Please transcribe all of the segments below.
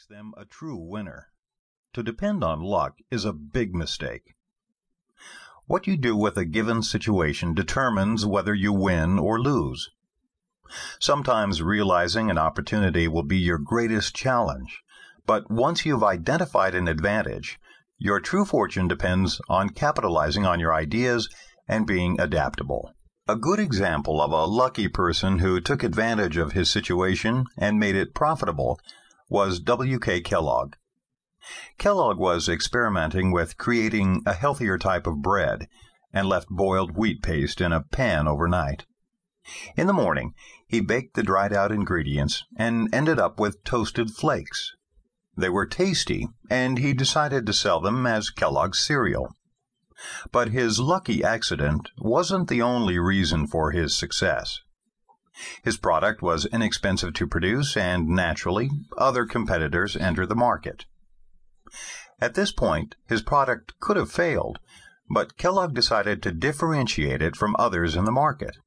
makes them a true winner. To depend on luck is a big mistake. What you do with a given situation determines whether you win or lose. Sometimes realizing an opportunity will be your greatest challenge, but once you've identified an advantage, your true fortune depends on capitalizing on your ideas and being adaptable. A good example of a lucky person who took advantage of his situation and made it profitable was W.K. Kellogg. Kellogg was experimenting with creating a healthier type of bread and left boiled wheat paste in a pan overnight. In the morning, he baked the dried out ingredients and ended up with toasted flakes. They were tasty, and he decided to sell them as Kellogg's cereal. But his lucky accident wasn't the only reason for his success. His product was inexpensive to produce, and naturally, other competitors entered the market. At this point, his product could have failed, but Kellogg decided to differentiate it from others in the market.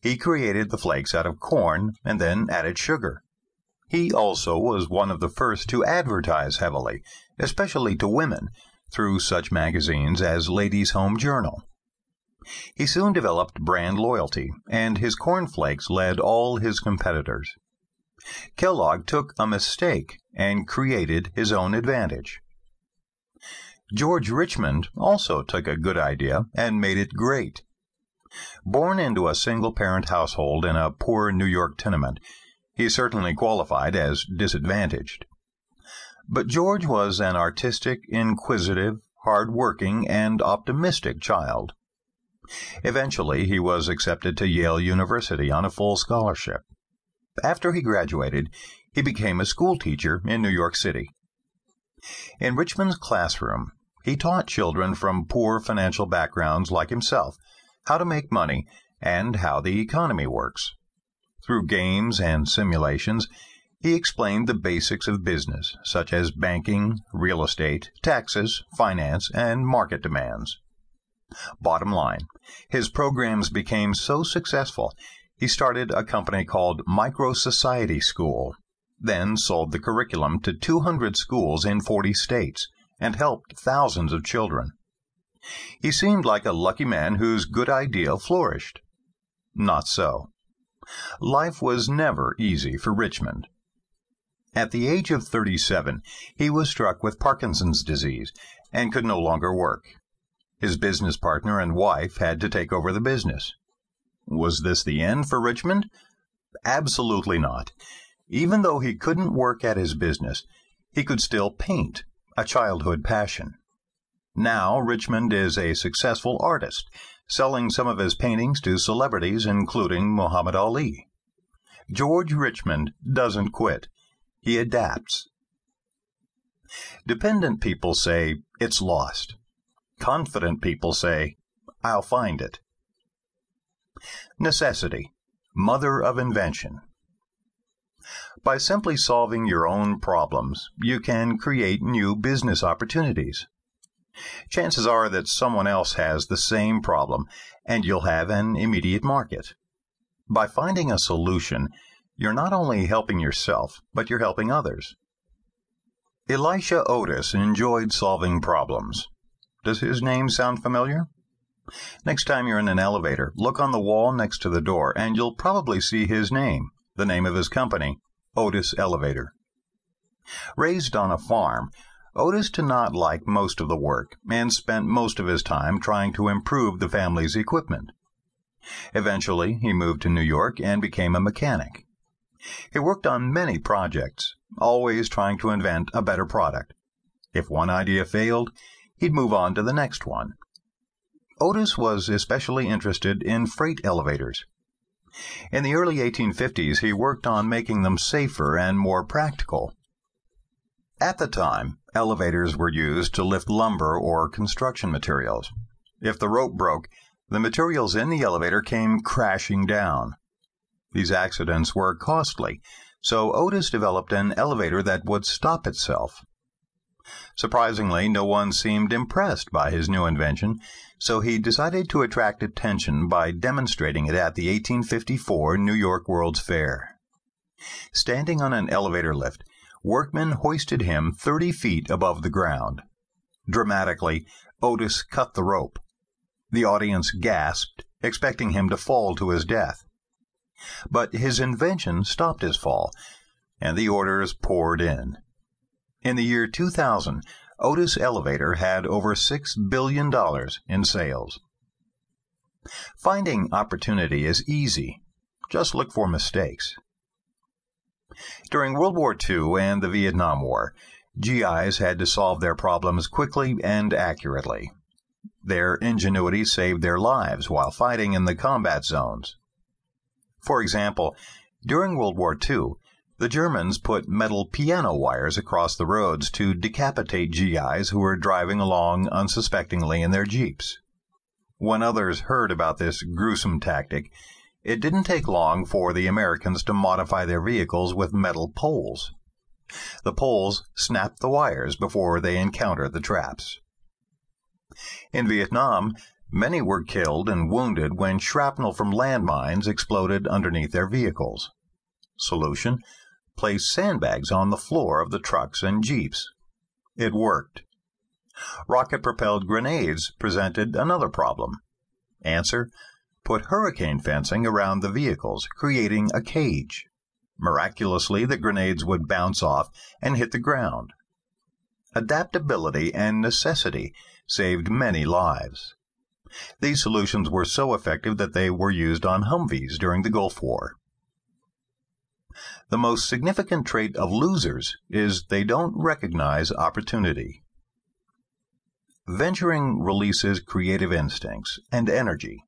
He created the flakes out of corn and then added sugar. He also was one of the first to advertise heavily, especially to women, through such magazines as Ladies' Home Journal. He soon developed brand loyalty, and his cornflakes led all his competitors. Kellogg took a mistake and created his own advantage. George Richmond also took a good idea and made it great. Born into a single parent household in a poor New York tenement, he certainly qualified as disadvantaged. But George was an artistic, inquisitive, hard working, and optimistic child. Eventually, he was accepted to Yale University on a full scholarship. After he graduated, he became a schoolteacher in New York City. In Richmond's classroom, he taught children from poor financial backgrounds like himself how to make money and how the economy works. Through games and simulations, he explained the basics of business, such as banking, real estate, taxes, finance, and market demands. Bottom line, his programs became so successful he started a company called Micro Society School, then sold the curriculum to 200 schools in 40 states, and helped thousands of children. He seemed like a lucky man whose good idea flourished. Not so. Life was never easy for Richmond. At the age of 37, he was struck with Parkinson's disease and could no longer work. His business partner and wife had to take over the business. Was this the end for Richmond? Absolutely not. Even though he couldn't work at his business, he could still paint, a childhood passion. Now Richmond is a successful artist, selling some of his paintings to celebrities including Muhammad Ali. George Richmond doesn't quit. He adapts. Dependent people say, it's lost. Confident people say, I'll find it. Necessity, mother of invention. By simply solving your own problems, you can create new business opportunities. Chances are that someone else has the same problem, and you'll have an immediate market. By finding a solution, you're not only helping yourself, but you're helping others. Elisha Otis enjoyed solving problems. Does his name sound familiar? Next time you're in an elevator, look on the wall next to the door, and you'll probably see his name, the name of his company, Otis Elevator. Raised on a farm, Otis did not like most of the work and spent most of his time trying to improve the family's equipment. Eventually, he moved to New York and became a mechanic. He worked on many projects, always trying to invent a better product. If one idea failed, he'd move on to the next one. Otis was especially interested in freight elevators. In the early 1850s, he worked on making them safer and more practical. At the time, elevators were used to lift lumber or construction materials. If the rope broke, the materials in the elevator came crashing down. These accidents were costly, so Otis developed an elevator that would stop itself. Surprisingly, no one seemed impressed by his new invention, so he decided to attract attention by demonstrating it at the 1854 New York World's Fair. Standing on an elevator lift, workmen hoisted him 30 feet above the ground. Dramatically, Otis cut the rope. The audience gasped, expecting him to fall to his death. But his invention stopped his fall, and the orders poured in. In the year 2000, Otis Elevator had over $6 billion in sales. Finding opportunity is easy. Just look for mistakes. During World War II and the Vietnam War, GIs had to solve their problems quickly and accurately. Their ingenuity saved their lives while fighting in the combat zones. For example, during World War II, the Germans put metal piano wires across the roads to decapitate GIs who were driving along unsuspectingly in their jeeps. When others heard about this gruesome tactic, it didn't take long for the Americans to modify their vehicles with metal poles. The poles snapped the wires before they encountered the traps. In Vietnam, Many were killed and wounded when shrapnel from landmines exploded underneath their vehicles. Solution: place sandbags on the floor of the trucks and jeeps. It worked. Rocket-propelled grenades presented another problem. Answer: put hurricane fencing around the vehicles, creating a cage. Miraculously, the grenades would bounce off and hit the ground. Adaptability and necessity saved many lives. These solutions were so effective that they were used on Humvees during the Gulf War. The most significant trait of losers is they don't recognize opportunity. Venturing releases creative instincts and energy.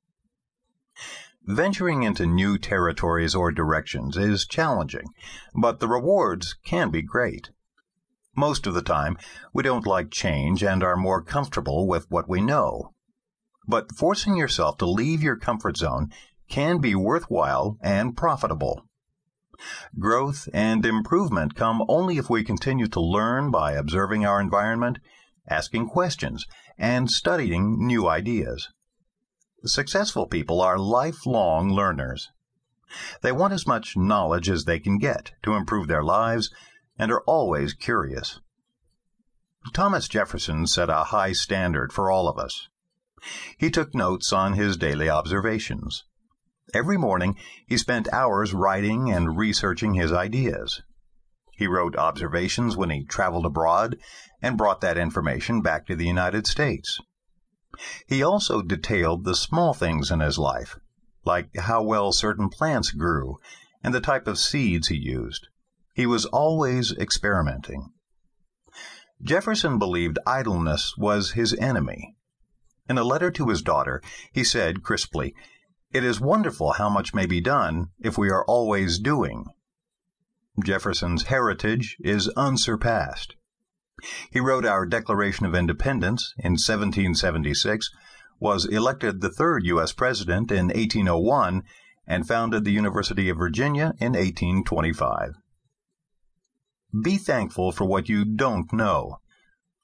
Venturing into new territories or directions is challenging, but the rewards can be great. Most of the time, we don't like change and are more comfortable with what we know but forcing yourself to leave your comfort zone can be worthwhile and profitable. Growth and improvement come only if we continue to learn by observing our environment, asking questions, and studying new ideas. Successful people are lifelong learners. They want as much knowledge as they can get to improve their lives and are always curious. Thomas Jefferson set a high standard for all of us. He took notes on his daily observations. Every morning he spent hours writing and researching his ideas. He wrote observations when he traveled abroad and brought that information back to the United States. He also detailed the small things in his life, like how well certain plants grew and the type of seeds he used. He was always experimenting. Jefferson believed idleness was his enemy in a letter to his daughter, he said crisply, It is wonderful how much may be done if we are always doing. Jefferson's heritage is unsurpassed. He wrote our Declaration of Independence in 1776, was elected the third U.S. President in 1801, and founded the University of Virginia in 1825. Be thankful for what you don't know.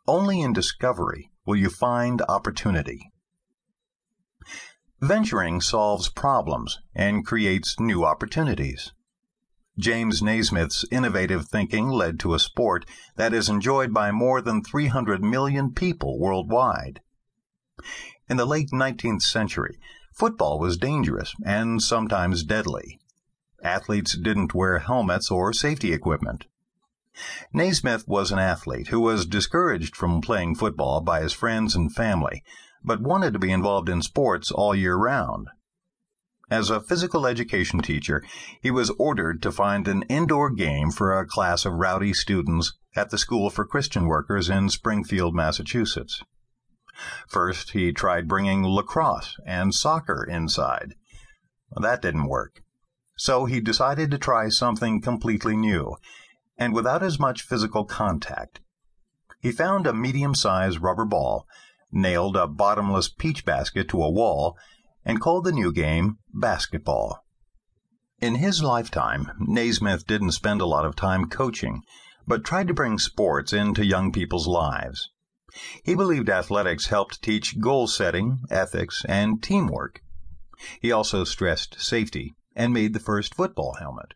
Only in discovery will you find opportunity. Venturing solves problems and creates new opportunities. James Naismith's innovative thinking led to a sport that is enjoyed by more than 300 million people worldwide. In the late 19th century, football was dangerous and sometimes deadly. Athletes didn't wear helmets or safety equipment. Naismith was an athlete who was discouraged from playing football by his friends and family, but wanted to be involved in sports all year round. As a physical education teacher, he was ordered to find an indoor game for a class of rowdy students at the School for Christian Workers in Springfield, Massachusetts. First, he tried bringing lacrosse and soccer inside. That didn't work. So he decided to try something completely new and without as much physical contact. He found a medium-sized rubber ball, nailed a bottomless peach basket to a wall, and called the new game basketball. In his lifetime, Naismith didn't spend a lot of time coaching, but tried to bring sports into young people's lives. He believed athletics helped teach goal setting, ethics, and teamwork. He also stressed safety and made the first football helmet.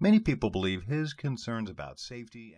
Many people believe his concerns about safety